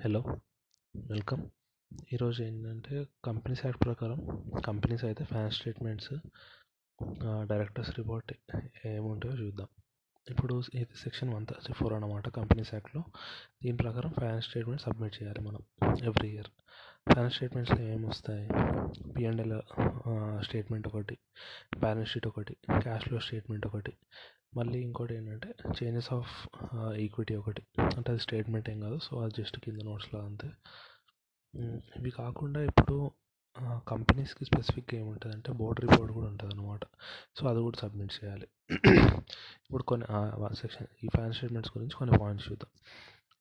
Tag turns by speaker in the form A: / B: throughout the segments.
A: Hello welcome. ఈరోజు ఏంటంటే companies act ప్రకారం కంపెనీస్ అయితే ఫైనాన్స్ స్టేట్మెంట్స్ డైరెక్టర్స్ రిపోర్ట్ ఏముంటాయో చూద్దాం. ఇప్పుడు ఇది సెక్షన్ వన్ థర్టీ ఫోర్ అనమాట కంపెనీస్ యాక్ట్లో. దీని ప్రకారం ఫైనాన్స్ స్టేట్మెంట్ సబ్మిట్ చేయాలి మనం ఎవ్రీ ఇయర్. ఫైనాన్స్ స్టేట్మెంట్స్లో ఏమి వస్తాయి పిఎండ్ఎల్ స్టేట్మెంట్ ఒకటి బ్యాలెన్స్ షీట్ ఒకటి క్యాష్ ఫ్లో స్టేట్మెంట్ ఒకటి మళ్ళీ ఇంకోటి ఏంటంటే చేంజెస్ ఆఫ్ ఈక్విటీ ఒకటి. అంటే అది స్టేట్మెంట్ ఏం కాదు సో అది జస్ట్ కింద నోట్స్లో అంతే. ఇవి కాకుండా ఇప్పుడు కంపెనీస్కి స్పెసిఫిక్గా ఏముంటుంది అంటే బోర్డ్ రిపోర్ట్ కూడా ఉంటుంది అనమాట సో అది కూడా సబ్మిట్ చేయాలి. ఇప్పుడు కొన్ని సెక్షన్ ఈ ఫైనాన్స్ స్టేట్మెంట్స్ గురించి కొన్ని పాయింట్స్ చూద్దాం.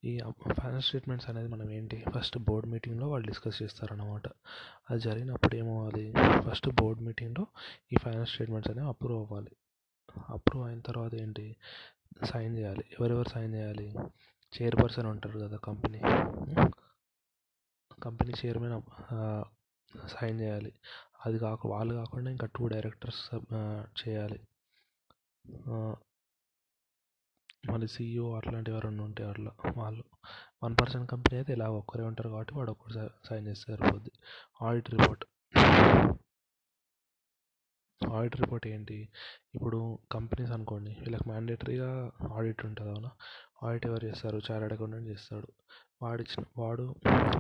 A: ఈ ఫైనాన్స్ స్టేట్మెంట్స్ అనేది మనం ఏంటి ఫస్ట్ బోర్డ్ మీటింగ్లో వాళ్ళు డిస్కస్ చేస్తారనమాట అది జరిగినప్పుడు ఏమవ్వాలి ఫస్ట్ బోర్డ్ మీటింగ్లో ఈ ఫైనాన్స్ స్టేట్మెంట్స్ అనేవి అప్రూవ్ అవ్వాలి. అప్రూవ్ అయిన తర్వాత ఏంటి? సైన్ చేయాలి. ఎవరెవరు సైన్ చేయాలి? చైర్పర్సన్ ఉంటారు కదా కంపెనీ. కంపెనీ చైర్మన్ సైన్ చేయాలి. అది కాక వాళ్ళు కాకుండా ఇంకా టూ డైరెక్టర్స్ చేయాలి. మళ్ళీ సీఈఓ అట్లాంటి ఎవరైనా ఉంటే అట్లా వాళ్ళు. వన్ పర్సన్ కంపెనీ అయితే ఇలా ఒక్కరే ఉంటారు కాబట్టి వాడు ఒక్కరు సైన్ చేస్తే సరిపోద్ది. Audit report. ఆడిట్ రిపోర్ట్ ఏంటి? ఇప్పుడు కంపెనీస్ అనుకోండి వీళ్ళకి మ్యాండేటరీగా ఆడిట్ ఉంటుంది అవునా? ఆడిట్ ఎవరు చేస్తారు? చార్టెడ్ అకౌంటెంట్ చేస్తాడు. వాడిచ్చిన వాడు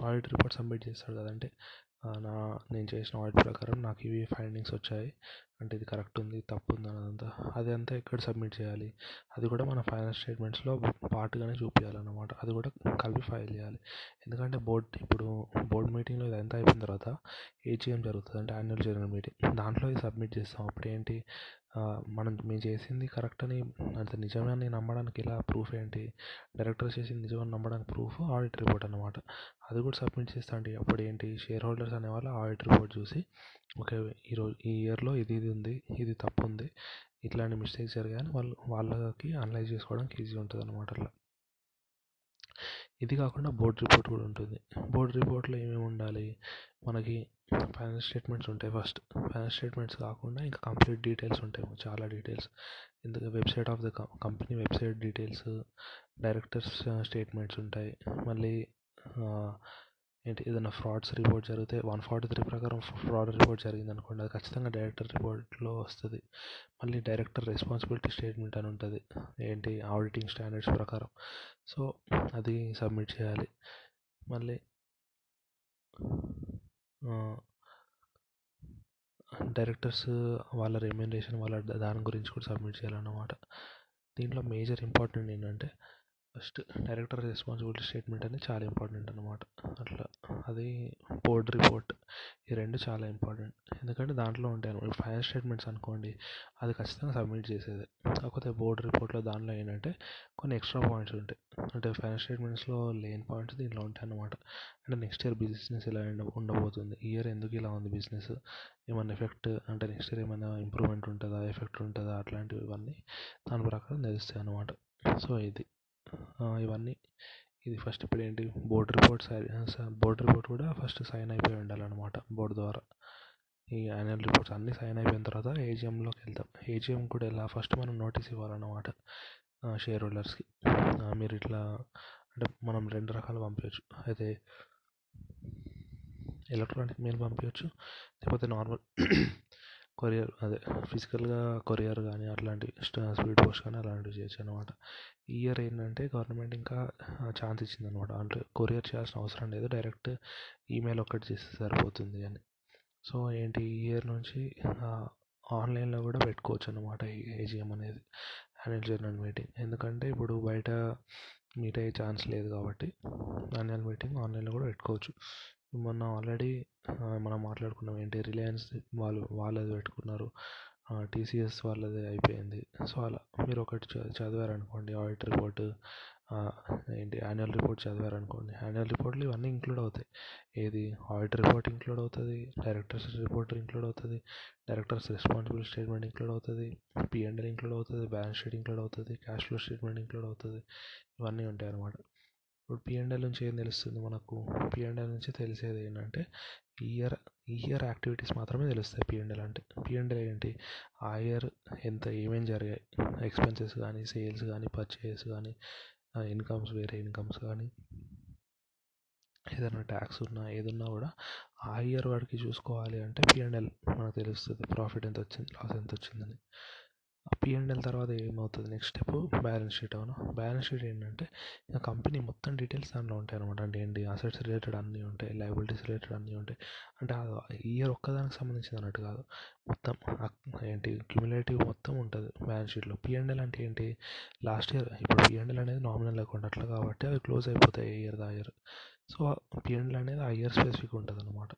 A: ఆడిట్ రిపోర్ట్ సబ్మిట్ చేస్తాడు కదంటే నా నేను చేసిన ఆడిట్ ప్రకారం నాకు ఇవి ఫైండింగ్స్ వచ్చాయి. అంటే ఇది కరెక్ట్ ఉంది తప్పు ఉంది అదంతా అది అంతా ఎక్కడ సబ్మిట్ చేయాలి? అది కూడా మన ఫైనాన్స్ స్టేట్మెంట్స్లో పార్ట్గానే చూపించాలన్నమాట అది కూడా కలిపి ఫైల్ చేయాలి. ఎందుకంటే బోర్డ్ ఇప్పుడు బోర్డ్ మీటింగ్లో ఇదంతా అయిపోయిన తర్వాత ఏజీఎం జరుగుతుంది అంటే యాన్యువల్ జనరల్ మీటింగ్. దాంట్లో ఇది సబ్మిట్ చేస్తాం. అప్పుడు ఏంటి మనం మేము చేసింది కరెక్ట్ అని అది నిజమే అని నమ్మడానికి ఇలా ప్రూఫ్ ఏంటి? డైరెక్టర్ చేసింది నిజమని నమ్మడానికి ప్రూఫ్ ఆడిట్ రిపోర్ట్ అనమాట అది కూడా సబ్మిట్ చేస్తా అండి అప్పుడు ఏంటి? షేర్ హోల్డర్స్ అనేవాళ్ళు ఆడిట్ రిపోర్ట్ చూసి ఓకే ఈరోజు ఈ ఇయర్లో ఇది ఇది ఉంది ఇది తప్పు ఉంది ఇట్లాంటి మిస్టేక్స్ జరిగాయని వాళ్ళు వాళ్ళకి అనలైజ్ చేసుకోవడానికి ఈజీ ఉంటుంది అనమాట అట్లా. ఇది కాకుండా బోర్డ్ రిపోర్ట్ కూడా ఉంటుంది. బోర్డ్ రిపోర్ట్లో ఏమేమి ఉండాలి? మనకి ఫైనాన్స్ స్టేట్మెంట్స్ ఉంటాయి ఫస్ట్. ఫైనాన్స్ స్టేట్మెంట్స్ కాకుండా ఇంకా కంప్లీట్ డీటెయిల్స్ ఉంటాయి. చాలా డీటెయిల్స్. ఎందుకు website of the company website details directors statements ఉంటాయి. మళ్ళీ ఏంటి ఏదైనా ఫ్రాడ్స్ రిపోర్ట్ జరిగితే వన్ ఫార్టీ త్రీ ప్రకారం ఫ్రాడ్ రిపోర్ట్ జరిగింది అనుకోండి అది ఖచ్చితంగా డైరెక్టర్ రిపోర్ట్లో వస్తుంది. మళ్ళీ డైరెక్టర్ రెస్పాన్సిబిలిటీ స్టేట్మెంట్ అని ఉంటుంది. ఏంటి ఆడిటింగ్ స్టాండర్డ్స్ ప్రకారం. సో అది సబ్మిట్ చేయాలి. మళ్ళీ డైరెక్టర్స్ వాళ్ళ రెమ్యునరేషన్ వాళ్ళ దాని గురించి కూడా సబ్మిట్ చేయాలన్నమాట. దీంట్లో మేజర్ ఇంపార్టెంట్ ఏంటంటే ఫస్ట్ డైరెక్టర్ రెస్పాన్సిబిలిటీ స్టేట్మెంట్ అనేది చాలా ఇంపార్టెంట్ అనమాట అట్లా అది బోర్డ్ రిపోర్ట్ ఈ రెండు చాలా ఇంపార్టెంట్. ఎందుకంటే దాంట్లో ఉంటాయి అనమాట ఫైనాన్స్ స్టేట్మెంట్స్ అనుకోండి అది ఖచ్చితంగా సబ్మిట్ చేసేదే. కాకపోతే బోర్డ్ రిపోర్ట్లో దానిలో ఏంటంటే కొన్ని ఎక్స్ట్రా పాయింట్స్ ఉంటాయి. అంటే ఫైనాన్స్ స్టేట్మెంట్స్లో లేని పాయింట్స్ దీంట్లో ఉంటాయి అనమాట అంటే నెక్స్ట్ ఇయర్ బిజినెస్ ఇలా ఉండబోతుంది. ఈ ఇయర్ ఎందుకు ఇలా ఉంది బిజినెస్? ఏమైనా ఎఫెక్ట్ అంటే నెక్స్ట్ ఇయర్ ఏమైనా ఇంప్రూవ్మెంట్ ఉంటుందా? ఎఫెక్ట్ ఉంటుందా? అట్లాంటివి ఇవన్నీ దాని ప్రకారం తెలుస్తాయి అనమాట సో ఇది. ఇవన్నీ. ఇది ఫస్ట్ ఇప్పుడు ఏంటి? బోర్డు రిపోర్ట్ బోర్డు రిపోర్ట్ కూడా ఫస్ట్ సైన్ అయిపోయి ఉండాలన్నమాట బోర్డు ద్వారా. ఈ యాన్యువల్ రిపోర్ట్స్ అన్నీ సైన్ అయిపోయిన తర్వాత ఏజిఎంలోకి వెళ్తాం. ఏజిఎం కూడా ఎలా? ఫస్ట్ మనం నోటీస్ ఇవ్వాలన్నమాట షేర్ హోల్డర్స్కి మీరు ఇట్లా అంటే మనం రెండు రకాలు పంపించవచ్చు అయితే ఎలక్ట్రానిక్ మెయిల్ పంపించవచ్చు లేకపోతే నార్మల్ కొరియర్ అదే ఫిజికల్గా కొరియర్ కానీ అట్లాంటి స్పీడ్ పోస్ట్ కానీ అలాంటివి చేయొచ్చు అనమాట ఈ ఇయర్ ఏంటంటే గవర్నమెంట్ ఇంకా ఛాన్స్ ఇచ్చింది అనమాట అంటే కొరియర్ చేయాల్సిన అవసరం లేదు. డైరెక్ట్ ఈమెయిల్ ఒక్కటి చేస్తే సరిపోతుంది అని. సో ఏంటి ఈ ఇయర్ నుంచి ఆన్లైన్లో కూడా పెట్టుకోవచ్చు అనమాట ఏజిఎం అనేది యాన్యువల్ జనరల్ మీటింగ్. ఎందుకంటే ఇప్పుడు బయట మీట్ అయ్యే ఛాన్స్ లేదు కాబట్టి యాన్యువల్ మీటింగ్ ఆన్లైన్లో కూడా పెట్టుకోవచ్చు. మొన్న ఆల్రెడీ మనం మాట్లాడుకున్నాం ఏంటి రిలయన్స్ వాళ్ళు వాళ్ళది పెట్టుకున్నారు. టీసీఎస్ వాళ్ళది అయిపోయింది. సో అలా మీరు ఒకటి చదివారనుకోండి ఆడిట్ రిపోర్ట్ ఏంటి యాన్యువల్ రిపోర్ట్ చదివారనుకోండి యాన్యువల్ రిపోర్ట్లు ఇవన్నీ ఇంక్లూడ్ అవుతాయి. ఏది ఆడిట్ రిపోర్ట్ ఇంక్లూడ్ అవుతుంది డైరెక్టర్స్ రిపోర్ట్ ఇంక్లూడ్ అవుతుంది డైరెక్టర్స్ రెస్పాన్సిబుల్ స్టేట్మెంట్ ఇంక్లూడ్ అవుతుంది పిఎండ్ఎల్ ఇంక్లూడ్ అవుతుంది బ్యాలెన్స్ షీట్ ఇంక్లూడ్ అవుతుంది క్యాష్ ఫ్లో స్టేట్మెంట్ ఇంక్లూడ్ అవుతుంది ఇవన్నీ ఉంటాయి అన్నమాట ఇప్పుడు పిఎండ్ఎల్ నుంచి ఏం తెలుస్తుంది మనకు? పిఎండ్ఎల్ నుంచి తెలిసేది ఏంటంటే ఇయర్ ఇయర్ యాక్టివిటీస్ మాత్రమే తెలుస్తాయి పిఎండ్ఎల్ అంటే. పిఎండ్ఎల్ ఏంటి? ఆ ఇయర్ ఎంత ఏమేమి జరిగాయి? ఎక్స్పెన్సెస్ కానీ సేల్స్ కానీ పర్చేస్ కానీ ఇన్కమ్స్ వేరే ఇన్కమ్స్ కానీ ఏదైనా ట్యాక్స్ ఉన్నా ఏదున్నా కూడా ఆ ఇయర్ వాడికి చూసుకోవాలి అంటే పిఎన్ఎల్ మనకు తెలుస్తుంది. ప్రాఫిట్ ఎంత వచ్చింది? లాస్ ఎంత వచ్చిందని. ఆ పిఎన్ఎల్ తర్వాత ఏమవుతుంది? నెక్స్ట్ స్టెప్ బ్యాలెన్స్ షీట్ అవును? బ్యాలెన్స్ షీట్ ఏంటంటే ఇంకా కంపెనీ మొత్తం డీటెయిల్స్ దానిలో ఉంటాయి అనమాట అంటే ఏంటి? అసెట్స్ రిలేటెడ్ అన్నీ ఉంటాయి లయబిలిటీస్ రిలేటెడ్ అన్నీ ఉంటాయి. అంటే ఇయర్ ఒక్కదానికి సంబంధించింది అన్నట్టు కాదు. మొత్తం ఏంటి? క్యుములేటివ్ మొత్తం ఉంటుంది బ్యాలెన్స్ షీట్లో పిఎన్ఎల్ అంటే ఏంటి? లాస్ట్ ఇయర్ ఇప్పుడు పిఎన్ఎల్ అనేది నామినల్ అకౌంట్ అట్లా కాబట్టి అవి క్లోజ్ అయిపోతాయి year the year so PNL అనేది ఆ ఇయర్ స్పెసిఫిక్ ఉంటుంది అనమాట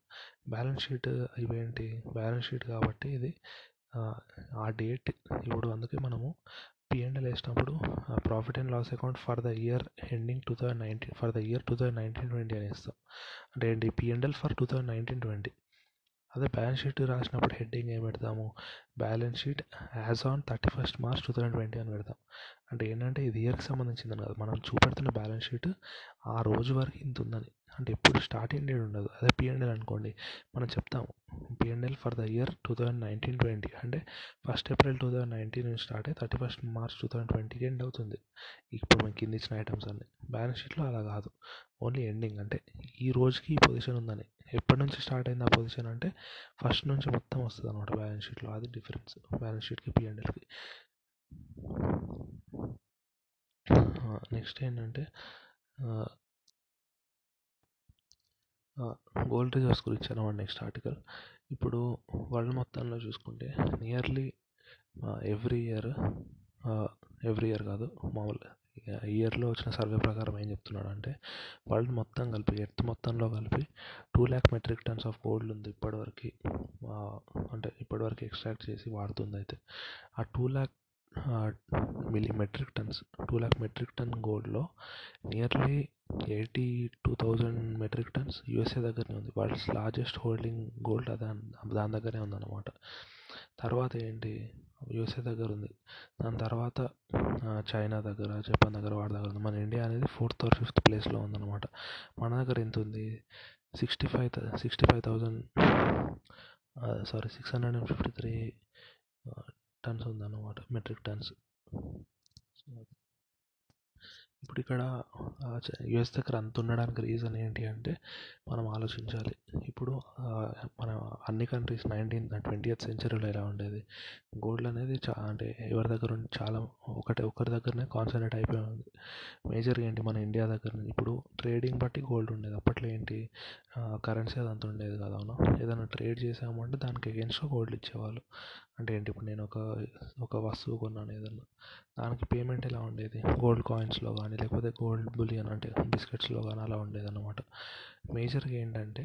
A: బ్యాలెన్స్ షీట్ ఇవేంటి? బ్యాలెన్స్ షీట్ కాబట్టి ఇది ఆ డేట్ ఇప్పుడు అందుకే మనము పిఎన్ఎల్ వేసినప్పుడు profit and loss account for the year ending two thousand nineteen for the year two thousand nineteen twenty అని ఇస్తాం. అంటే ఏంటి? PNL for two thousand nineteen twenty అదే బ్యాలెన్స్ షీట్ రాసినప్పుడు హెడ్డింగ్ ఏం పెడతాము? Balance sheet as on thirty first March two thousand twenty అని పెడతాం. అంటే ఏంటంటే ఇది ఇయర్కి సంబంధించింది కాదు. మనం చూపెడుతున్న బ్యాలెన్స్ షీట్ ఆ రోజు వరకు ఇంత ఉందని. అంటే ఎప్పుడు స్టార్టింగ్ డేట్ ఉండదు. అదే పిఎన్ఎల్ అనుకోండి. మనం చెప్తాము. PNL for the year two thousand nineteen twenty అంటే first April two thousand nineteen నుంచి స్టార్ట్ అయ్యి thirty first March two thousand ట్వంటీకి ఎండ్ అవుతుంది. ఇప్పుడు మనకి కింద ఇచ్చిన ఐటమ్స్ అన్ని. బ్యాలెన్స్ షీట్లో అలా కాదు. ఓన్లీ ఎండింగ్ అంటే ఈ రోజుకి ఈ పొజిషన్ ఉందని. ఎప్పటి నుంచి స్టార్ట్ అయింది ఆ పొజిషన్ అంటే ఫస్ట్ నుంచి మొత్తం వస్తుంది అనమాట బ్యాలెన్స్ షీట్లో అది డిఫరెన్స్ బ్యాలెన్స్ షీట్కి పిఎన్ఎల్కి నెక్స్ట్ ఏంటంటే గోల్డ్ రిజర్వ్స్ గురించి అనమాట నెక్స్ట్ ఆర్టికల్. ఇప్పుడు వరల్డ్ మొత్తంలో చూసుకుంటే nearly every year every year కాదు మామూలుగా ఇయర్లో వచ్చిన సర్వే ప్రకారం ఏం చెప్తున్నాడు అంటే వరల్డ్ మొత్తం కలిపి ఎర్త్ మొత్తంలో కలిపి two lakh metric tons of gold ఉంది ఇప్పటివరకు అంటే ఇప్పటివరకు ఎక్స్ట్రాక్ట్ చేసి వాడుతుంది అయితే. ఆ two lakh milli metric tons two lakh metric ton గోల్డ్లో nearly eighty two thousand metric tons USA దగ్గరనే ఉంది. వరల్డ్స్ లార్జెస్ట్ హోల్డింగ్ గోల్డ్ దాని దాని దగ్గరే ఉందన్నమాట. తర్వాత ఏంటి? యూఎస్ఏ దగ్గర ఉంది. దాని తర్వాత చైనా దగ్గర జపాన్ దగ్గర వాడి దగ్గర ఉంది. మన ఇండియా అనేది ఫోర్త్ ఆర్ ఫిఫ్త్ ప్లేస్లో ఉందన్నమాట. మన దగ్గర ఎంత ఉంది? Sixty five sixty five thousand sorry six hundred and fifty three tons ఉందన్నమాట మెట్రిక్ టన్స్ ఇప్పుడు ఇక్కడ యుఎస్ దగ్గర అంత ఉండడానికి రీజన్ ఏంటి అంటే మనం ఆలోచించాలి. ఇప్పుడు మన అన్ని కంట్రీస్ నైన్టీన్ ట్వంటీయత్ సెంచరీలో ఎలా ఉండేది? గోల్డ్ అనేది చా అంటే ఎవరి దగ్గర చాలా ఒకటి ఒకరి దగ్గరనే కాన్సన్ట్రేట్ అయిపోయి ఉంది. మేజర్గా ఏంటి? మన ఇండియా దగ్గర ఇప్పుడు ట్రేడింగ్ బట్టి గోల్డ్ ఉండేది. అప్పట్లో ఏంటి? కరెన్సీ అది అంత ఉండేది కదా అవునా? ఏదైనా ట్రేడ్ చేసామంటే దానికి అగేన్స్ట్గా గోల్డ్ ఇచ్చేవాళ్ళు. అంటే ఏంటి? ఇప్పుడు నేను ఒక ఒక వస్తువు కొన్నాను ఏదన్నా. దానికి పేమెంట్ ఎలా ఉండేది? గోల్డ్ కాయిన్స్లో కానీ లేకపోతే గోల్డ్ బులియన్ అంటే బిస్కెట్స్లో కానీ అలా ఉండేది అనమాట మేజర్గా ఏంటంటే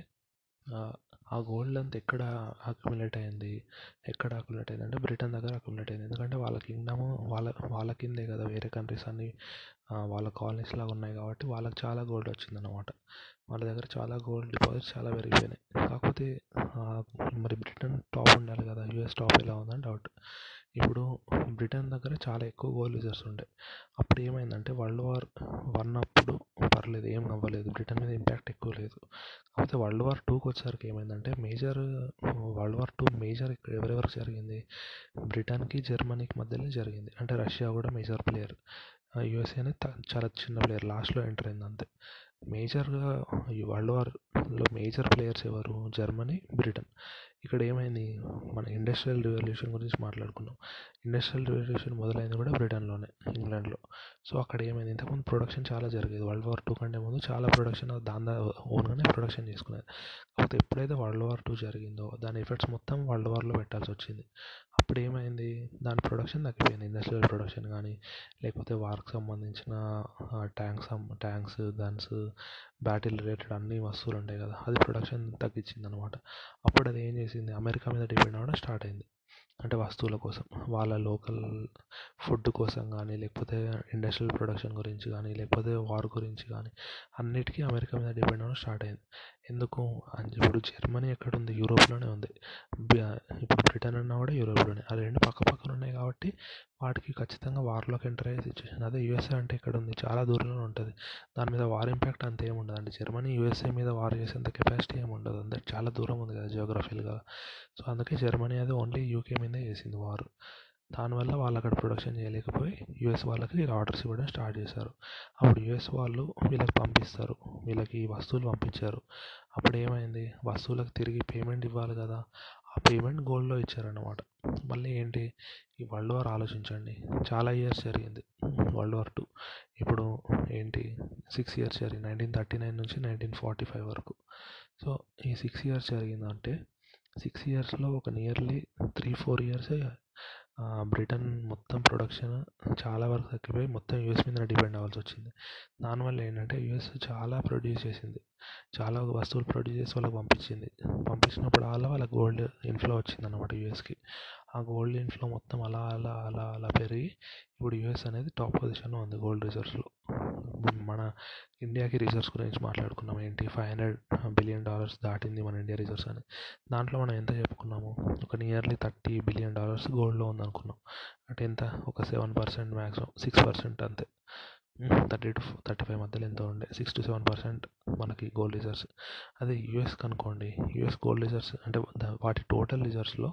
A: ఆ గోల్డ్ అంతా ఎక్కడ అక్యుమిలేట్ అయింది? ఎక్కడ అక్యుమిలేట్ అయింది? అంటే బ్రిటన్ దగ్గర అక్యుమిలేట్ అయింది. ఎందుకంటే వాళ్ళ కింగ్డమ్ వాళ్ళ వాళ్ళ కిందే కదా వేరే కంట్రీస్ అన్ని వాళ్ళ కాలనీస్ లాగా ఉన్నాయి కాబట్టి వాళ్ళకి చాలా గోల్డ్ వచ్చిందన్నమాట. వాళ్ళ దగ్గర చాలా గోల్డ్ డిపాజిట్స్ చాలా పెరిగిపోయినాయి. కాకపోతే మరి బ్రిటన్ టాప్ ఉండాలి కదా యూఎస్ టాప్ ఎలా ఉందని డౌట్ ఇప్పుడు బ్రిటన్ దగ్గర చాలా ఎక్కువ గోల్ రిజర్వ్స్ ఉండే. అప్పుడు ఏమైందంటే వరల్డ్ వార్ వన్ అప్పుడు పర్లేదు ఏం అవ్వలేదు. బ్రిటన్ మీద ఇంపాక్ట్ ఎక్కువ లేదు. కాకపోతే వరల్డ్ వార్ టూకి వచ్చేసరికి ఏమైందంటే major world war two major ఎవరెవరికి జరిగింది? బ్రిటన్కి జర్మనీకి మధ్యలో జరిగింది. అంటే రష్యా కూడా మేజర్ ప్లేయర్. యూఎస్ఏ అనేది చాలా చిన్న ప్లేయర్. లాస్ట్లో ఎంటర్ అయింది అంతే. మేజర్గా వరల్డ్ వార్లో మేజర్ ప్లేయర్స్ ఎవరు? Germany Britain. ఇక్కడ ఏమైంది? మన ఇండస్ట్రియల్ రివల్యూషన్ గురించి మాట్లాడుకున్నాం. ఇండస్ట్రియల్ రివల్యూషన్ మొదలైంది కూడా బ్రిటన్లోనే ఇంగ్లాండ్లో. సో అక్కడ ఏమైంది? ఇంతకుముందు ప్రొడక్షన్ చాలా జరిగేది. వరల్డ్ వార్ టూ కంటే ముందు చాలా ప్రొడక్షన్ దాని ఓన్గానే ప్రొడక్షన్ చేసుకునేది. కాకపోతే ఎప్పుడైతే వరల్డ్ వార్ టూ జరిగిందో దాని ఎఫెక్ట్స్ మొత్తం వరల్డ్ వార్లో పెట్టాల్సి వచ్చింది. అప్పుడు ఏమైంది? దాని ప్రొడక్షన్ తగ్గిపోయింది. ఇండస్ట్రియల్ ప్రొడక్షన్ కానీ లేకపోతే వార్కి సంబంధించిన tanks tanks guns battle related అన్ని వస్తువులు ఉంటాయి కదా అది ప్రొడక్షన్ తగ్గించింది అనమాట అప్పుడు అది ఏం చేసింది అమెరికా మీద డిపెండ్ అవ్వడం స్టార్ట్ అయింది. అంటే వస్తువుల కోసం వాళ్ళ లోకల్ ఫుడ్ కోసం కానీ లేకపోతే ఇండస్ట్రియల్ ప్రొడక్షన్ గురించి కానీ లేకపోతే వార్ గురించి కానీ అన్నిటికీ అమెరికా మీద డిపెండ్ అవ్వడం స్టార్ట్ అయింది. ఎందుకు? ఇప్పుడు జర్మనీ ఎక్కడ ఉంది యూరోప్లోనే ఉంది. ఇప్పుడు బ్రిటన్ అన్నా కూడా యూరోప్లోనే. ఆ రెండు పక్క పక్కన ఉన్నాయి కాబట్టి వాటికి ఖచ్చితంగా వార్లోకి ఎంటర్ అయ్యే సిచ్యువేషన్. అదే యూఎస్ఏ అంటే ఇక్కడ ఉంది చాలా దూరంలో ఉంటుంది. దాని మీద వార్ ఇంపాక్ట్ అంత ఏమి ఉండదు. అంటే జర్మనీ యూఎస్ఏ మీద వార్ చేసేంత కెపాసిటీ ఏమి ఉండదు. అందరికి చాలా దూరం ఉంది కదా జియోగ్రఫికల్గా సో అందుకే జర్మనీ అది ఓన్లీ యూకే మీదే చేసింది వారు. దానివల్ల వాళ్ళు అక్కడ ప్రొడక్షన్ చేయలేకపోయి యూఎస్ వాళ్ళకి ఆర్డర్స్ ఇవ్వడం స్టార్ట్ చేశారు. అప్పుడు యూఎస్ వాళ్ళు వీళ్ళకి పంపిస్తారు. వీళ్ళకి వస్తువులు పంపించారు. అప్పుడు ఏమైంది? వస్తువులకు తిరిగి పేమెంట్ ఇవ్వాలి కదా. ఆ పేమెంట్ గోల్డ్లో ఇచ్చారన్నమాట. మళ్ళీ ఏంటి? ఈ వరల్డ్ వార్ ఆలోచించండి. చాలా ఇయర్స్ జరిగింది. వరల్డ్ వార్ టూ ఇప్పుడు ఏంటి? సిక్స్ ఇయర్స్ జరిగింది. నైన్టీన్ థర్టీ నైన్ నుంచి నైన్టీన్ ఫార్టీ ఫైవ్ వరకు. సో ఈ సిక్స్ ఇయర్స్ జరిగిందంటే సిక్స్ ఇయర్స్లో ఒక నియర్లీ త్రీ ఫోర్ ఇయర్సే బ్రిటన్ మొత్తం ప్రొడక్షన్ చాలా వరకు తగ్గిపోయి మొత్తం యూఎస్ మీద డిపెండ్ అవ్వాల్సి వచ్చింది. దానివల్ల ఏంటంటే యూఎస్ చాలా ప్రొడ్యూస్ చేసింది. చాలా వస్తువులు ప్రొడ్యూస్ చేసి వాళ్ళకి పంపించింది. పంపించినప్పుడు అలా వాళ్ళకి గోల్డ్ ఇన్ఫ్లో వచ్చింది అనమాట యూఎస్కి. ఆ గోల్డ్ ఇన్ఫ్లో మొత్తం అలా అలా అలా అలా పెరిగి ఇప్పుడు యూఎస్ అనేది టాప్ పొజిషన్లో ఉంది గోల్డ్ రిజర్వ్స్లో. మన ఇండియాకి రిజర్వ్స్ గురించి మాట్లాడుకున్నాం. ఏంటి? ఫైవ్ హండ్రెడ్ బిలియన్ డాలర్స్ దాటింది మన ఇండియా రిజర్వ్స్ అని. దాంట్లో మనం ఎంత చెప్పుకున్నాము? ఒక నియర్లీ థర్టీ బిలియన్ డాలర్స్ గోల్డ్లో ఉందనుకున్నాం. అంటే ఎంత? ఒక seven percent maximum six percent అంతే. థర్టీ టు థర్టీ ఫైవ్ మధ్యలో ఎంతో ఉండే? సిక్స్ టు సెవెన్ పర్సెంట్ మనకి గోల్డ్ రిజర్వ్స్. అదే యూఎస్ కనుకోండి. యూఎస్ గోల్డ్ రిజర్వ్స్ అంటే వాటి టోటల్ రిజర్వ్స్లో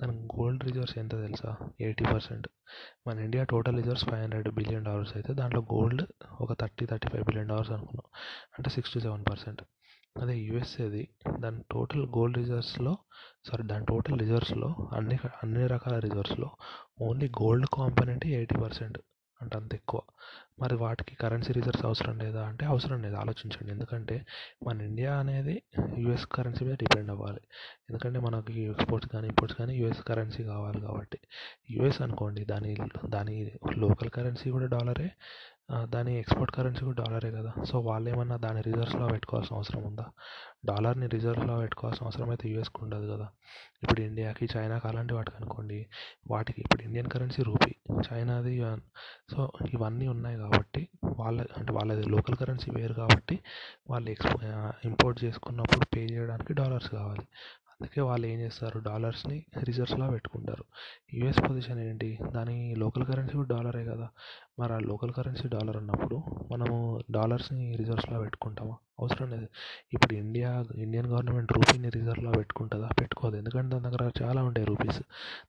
A: దాని గోల్డ్ రిజర్వ్స్ ఎంత తెలుసా? Eighty percent. మన India total reserves five hundred billion dollars అయితే దాంట్లో గోల్డ్ ఒక thirty thirty five billion dollars అనుకున్నాం. అంటే సిక్స్ టు సెవెన్ పర్సెంట్. అదే యూఎస్ఏది దాని టోటల్ గోల్డ్ రిజర్వ్స్లో సారీ దాని టోటల్ రిజర్వ్స్లో అన్ని అన్ని రకాల రిజర్వ్స్లో only gold component eighty percent. అంటే అంత ఎక్కువ మరి వాటికి కరెన్సీ రిజర్వ్స్ అవసరం లేదా అంటే అవసరం లేదు ఆలోచించండి. ఎందుకంటే మన ఇండియా అనేది యూఎస్ కరెన్సీ మీద డిపెండ్ అవ్వాలి. ఎందుకంటే మనకి ఎక్స్పోర్ట్స్ కానీ ఇంపోర్ట్స్ కానీ యూఎస్ కరెన్సీ కావాలి కాబట్టి. యూఎస్ అనుకోండి దాని దాని లోకల్ కరెన్సీ కూడా డాలరే దాని ఎక్స్పోర్ట్ కరెన్సీ కూడా డాలరే కదా. సో వాళ్ళు ఏమన్నా దాని రిజర్వ్స్లో పెట్టుకోవాల్సిన అవసరం ఉందా? డాలర్ని రిజర్వ్స్లో పెట్టుకోవాల్సిన అవసరం అయితే యూఎస్కి ఉండదు కదా. ఇప్పుడు ఇండియాకి చైనాకి అలాంటి వాటికి అనుకోండి వాటికి ఇప్పుడు ఇండియన్ కరెన్సీ రూపీ చైనాది సో ఇవన్నీ ఉన్నాయి కాబట్టి వాళ్ళ అంటే వాళ్ళది లోకల్ కరెన్సీ వేరు కాబట్టి వాళ్ళు ఎక్స్పో ఇంపోర్ట్ చేసుకున్నప్పుడు పే చేయడానికి డాలర్స్ కావాలి. అందుకే వాళ్ళు ఏం చేస్తారు? డాలర్స్ని రిజర్వ్స్లో పెట్టుకుంటారు. యూఎస్ పొజిషన్ ఏంటి? దాని లోకల్ కరెన్సీ కూడా డాలరే కదా. మరి ఆ లోకల్ కరెన్సీ డాలర్ అన్నప్పుడు మనము డాలర్స్ని రిజర్వ్స్లో పెట్టుకుంటామా? అవసరం లేదు. ఇప్పుడు ఇండియా ఇండియన్ గవర్నమెంట్ రూపీని రిజర్వ్లో పెట్టుకుంటుందా? పెట్టుకోదు. ఎందుకంటే దాని దగ్గర చాలా ఉంటాయి రూపీస్.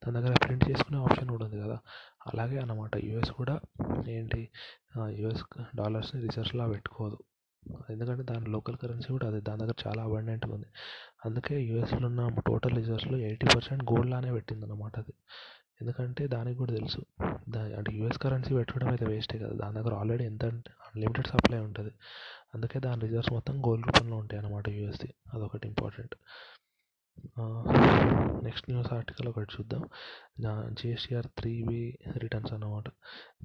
A: దాని దగ్గర ప్రింట్ చేసుకునే ఆప్షన్ కూడా ఉంది కదా. అలాగే అన్నమాట. యూఎస్ కూడా ఏంటి? యూఎస్ డాలర్స్ని రిజర్వ్స్లో పెట్టుకోదు. ఎందుకంటే దాని లోకల్ కరెన్సీ కూడా అదే దాని దగ్గర చాలా అబండెంట్గా ఉంది. అందుకే యూఎస్లో ఉన్న టోటల్ రిజర్వ్స్లో ఎయిటీ పర్సెంట్ గోల్డ్లానే పెట్టింది అనమాట అది. ఎందుకంటే దానికి కూడా తెలుసు దా అంటే యూఎస్ కరెన్సీ పెట్టడం అయితే వేస్టే కదా. దాని దగ్గర ఆల్రెడీ ఎంత అంటే అన్లిమిటెడ్ సప్లై ఉంటుంది. అందుకే దాని రిజర్వ్స్ మొత్తం గోల్డ్ రూపంలో ఉంటాయి అన్నమాట యూఎస్ది. అదొకటి ఇంపార్టెంట్. నెక్స్ట్ న్యూస్ ఆర్టికల్ ఒకటి చూద్దాం. జిఎస్టీఆర్ త్రీ బి రిటర్న్స్ అన్నమాట.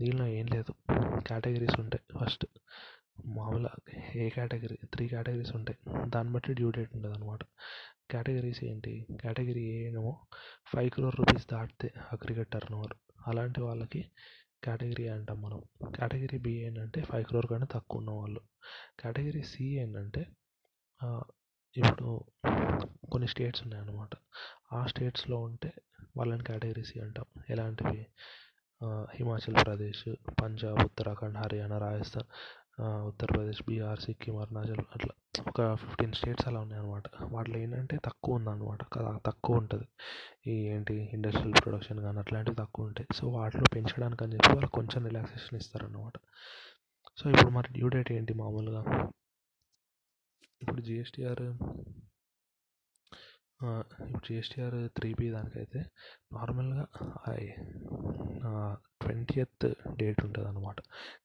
A: దీనిలో ఏం లేదు. కేటగిరీస్ ఉంటాయి ఫస్ట్. మామూలుగా ఏ కేటగిరీ త్రీ కేటగిరీస్ ఉంటాయి. దాన్ని బట్టి డ్యూ డేట్ ఉంటుంది అనమాట కేటగిరీస్ ఏంటి? కేటగిరీ ఏమో ఫైవ్ క్రోర్ రూపీస్ దాటితే అగ్రిగేట్ టర్న్ అలాంటి వాళ్ళకి కేటగిరీ అంటాం మనం. కేటగిరీ బి ఏంటంటే ఫైవ్ క్రోర్ కన్నా తక్కువ ఉన్నవాళ్ళు కేటగిరీ సి ఏంటంటే ఇప్పుడు కొన్ని స్టేట్స్ ఉన్నాయన్నమాట ఆ స్టేట్స్లో ఉంటే వాళ్ళని కేటగిరీ సి అంటాం. ఎలాంటివి? హిమాచల్ ప్రదేశ్ పంజాబ్ ఉత్తరాఖండ్ హర్యానా రాజస్థాన్ ఉత్తరప్రదేశ్ బీహార్ సిక్కిం అరుణాచల్ అట్లా ఒక ఫిఫ్టీన్ స్టేట్స్ అలా ఉన్నాయన్నమాట. వాటిలో ఏంటంటే తక్కువ ఉందన్నమాట. తక్కువ ఉంటుంది. ఈ ఏంటి ఇండస్ట్రియల్ ప్రొడక్షన్ కానీ అట్లాంటివి తక్కువ ఉంటాయి. సో వాటిలో పెంచడానికి అని చెప్పి వాళ్ళకి కొంచెం రిలాక్సేషన్ ఇస్తారన్నమాట. సో ఇప్పుడు మరి డ్యూ డేట్ ఏంటి మామూలుగా? ఇప్పుడు జిఎస్టీఆర్ ఇప్పుడు జిఎస్టీఆర్ త్రీ బి దానికైతే నార్మల్గా ట్వంటీయత్ డేట్ ఉంటుంది అనమాట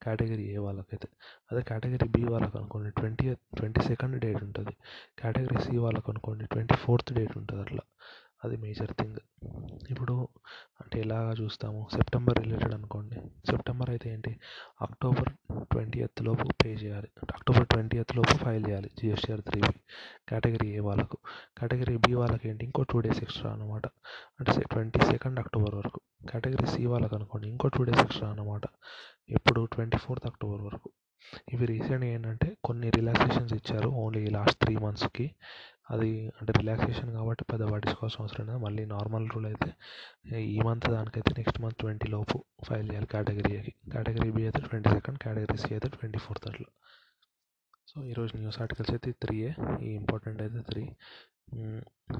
A: కేటగిరీ ఏ వాళ్ళకైతే. అదే కేటగిరీ బి వాళ్ళకి అనుకోండి ట్వంటీ ట్వంటీ సెకండ్ డేట్ ఉంటుంది. కేటగిరీ సి వాళ్ళకి అనుకోండి ట్వంటీ ఫోర్త్ డేట్ ఉంటుంది అట్లా అది మేజర్ థింగ్ ఇప్పుడు అంటే ఎలాగా చూస్తాము? సెప్టెంబర్ రిలేటెడ్ అనుకోండి. సెప్టెంబర్ అయితే ఏంటి? అక్టోబర్ ట్వంటీ లోపు పే చేయాలి. అక్టోబర్ ట్వంటీ లోపు ఫైల్ చేయాలి. GSTR three B category A వాళ్ళకు. కేటగిరీ బి వాళ్ళకి ఏంటి? ఇంకో టూ డేస్ ఎక్స్ట్రా అనమాట అంటే ట్వంటీ సెకండ్ అక్టోబర్ వరకు. కేటగిరీ సి వాళ్ళకి అనుకోండి ఇంకో టూ డేస్ ఎక్స్ట్రా అనమాట ఎప్పుడు? ట్వంటీ ఫోర్త్ అక్టోబర్ వరకు. ఇవి రీసెంట్ ఏంటంటే కొన్ని రిలాక్సేషన్స్ ఇచ్చారు. ఓన్లీ లాస్ట్ త్రీ మంత్స్కి అది అంటే రిలాక్సేషన్ కాబట్టి పెద్ద పట్టించుకోవాల్సిన అవసరం లేదు. మళ్ళీ నార్మల్ రూల్ అయితే ఈ మంత్ దానికైతే నెక్స్ట్ మంత్ ట్వంటీ లోపు ఫైల్ చేయాలి కేటగిరీ ఏకి కేటగిరీ బి అయితే ట్వంటీ సెకండ్ కేటగిరీ సి అయితే ట్వంటీ ఫోర్త్ అట్లా సో ఈరోజు న్యూస్ ఆర్టికల్స్ అయితే త్రీయే ఈ ఇంపార్టెంట్ అయితే త్రీ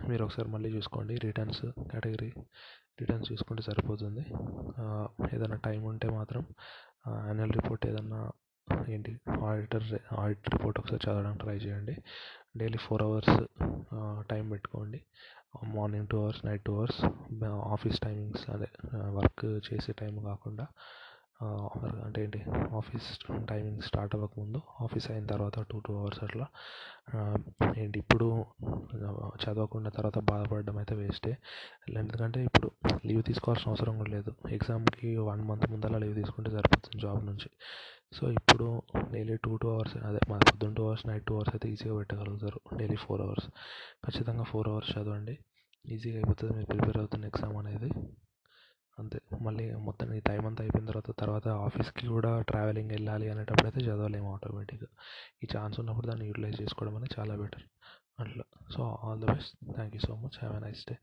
A: మీరు ఒకసారి మళ్ళీ చూసుకోండి. రిటర్న్స్ కేటగిరీ రిటర్న్స్ చూసుకుంటే సరిపోతుంది. ఏదైనా టైం ఉంటే మాత్రం యాన్యువల్ రిపోర్ట్ ఏదన్నా ఏంటి? ఆడిటర్ ఆడిట్ రిపోర్ట్ ఒకసారి చదవడానికి ట్రై చేయండి. డైలీ ఫోర్ అవర్స్ టైం పెట్టుకోండి. Morning two hours night two hours office timings అదే వర్క్ చేసే టైం కాకుండా అంటే ఏంటి? ఆఫీస్ టైమింగ్ స్టార్ట్ అవ్వకముందు ఆఫీస్ అయిన తర్వాత టూ టూ అవర్స్ అట్లా ఏంటి ఇప్పుడు చదవకుండా తర్వాత బాధపడడం అయితే వేస్టే. ఎందుకంటే ఇప్పుడు లీవ్ తీసుకోవాల్సిన అవసరం కూడా లేదు. ఎగ్జామ్కి వన్ మంత్ ముందర లీవ్ తీసుకుంటే సరిపోతుంది జాబ్ నుంచి. సో ఇప్పుడు డైలీ టూ టూ అవర్స్ అదే మన పొద్దున్న two hours night two hours అయితే ఈజీగా పెట్టగలుగుతారు. Daily four hours. ఖచ్చితంగా ఫోర్ అవర్స్ చదవండి. ఈజీగా అయిపోతుంది. మీరు ప్రిపేర్ అవుతున్న ఎగ్జామ్ అనేది. అంతే. మళ్ళీ మొత్తం ఈ టైం అంతా అయిపోయిన తర్వాత తర్వాత ఆఫీస్కి కూడా ట్రావెలింగ్ వెళ్ళాలి అనేటప్పుడు అయితే చదవలేము ఆటోమేటిక్గా ఈ ఛాన్స్ ఉన్నప్పుడు దాన్ని యూటిలైజ్ చేసుకోవడం అనేది చాలా బెటర్ అట్లా. So all the best thank you so much have a nice day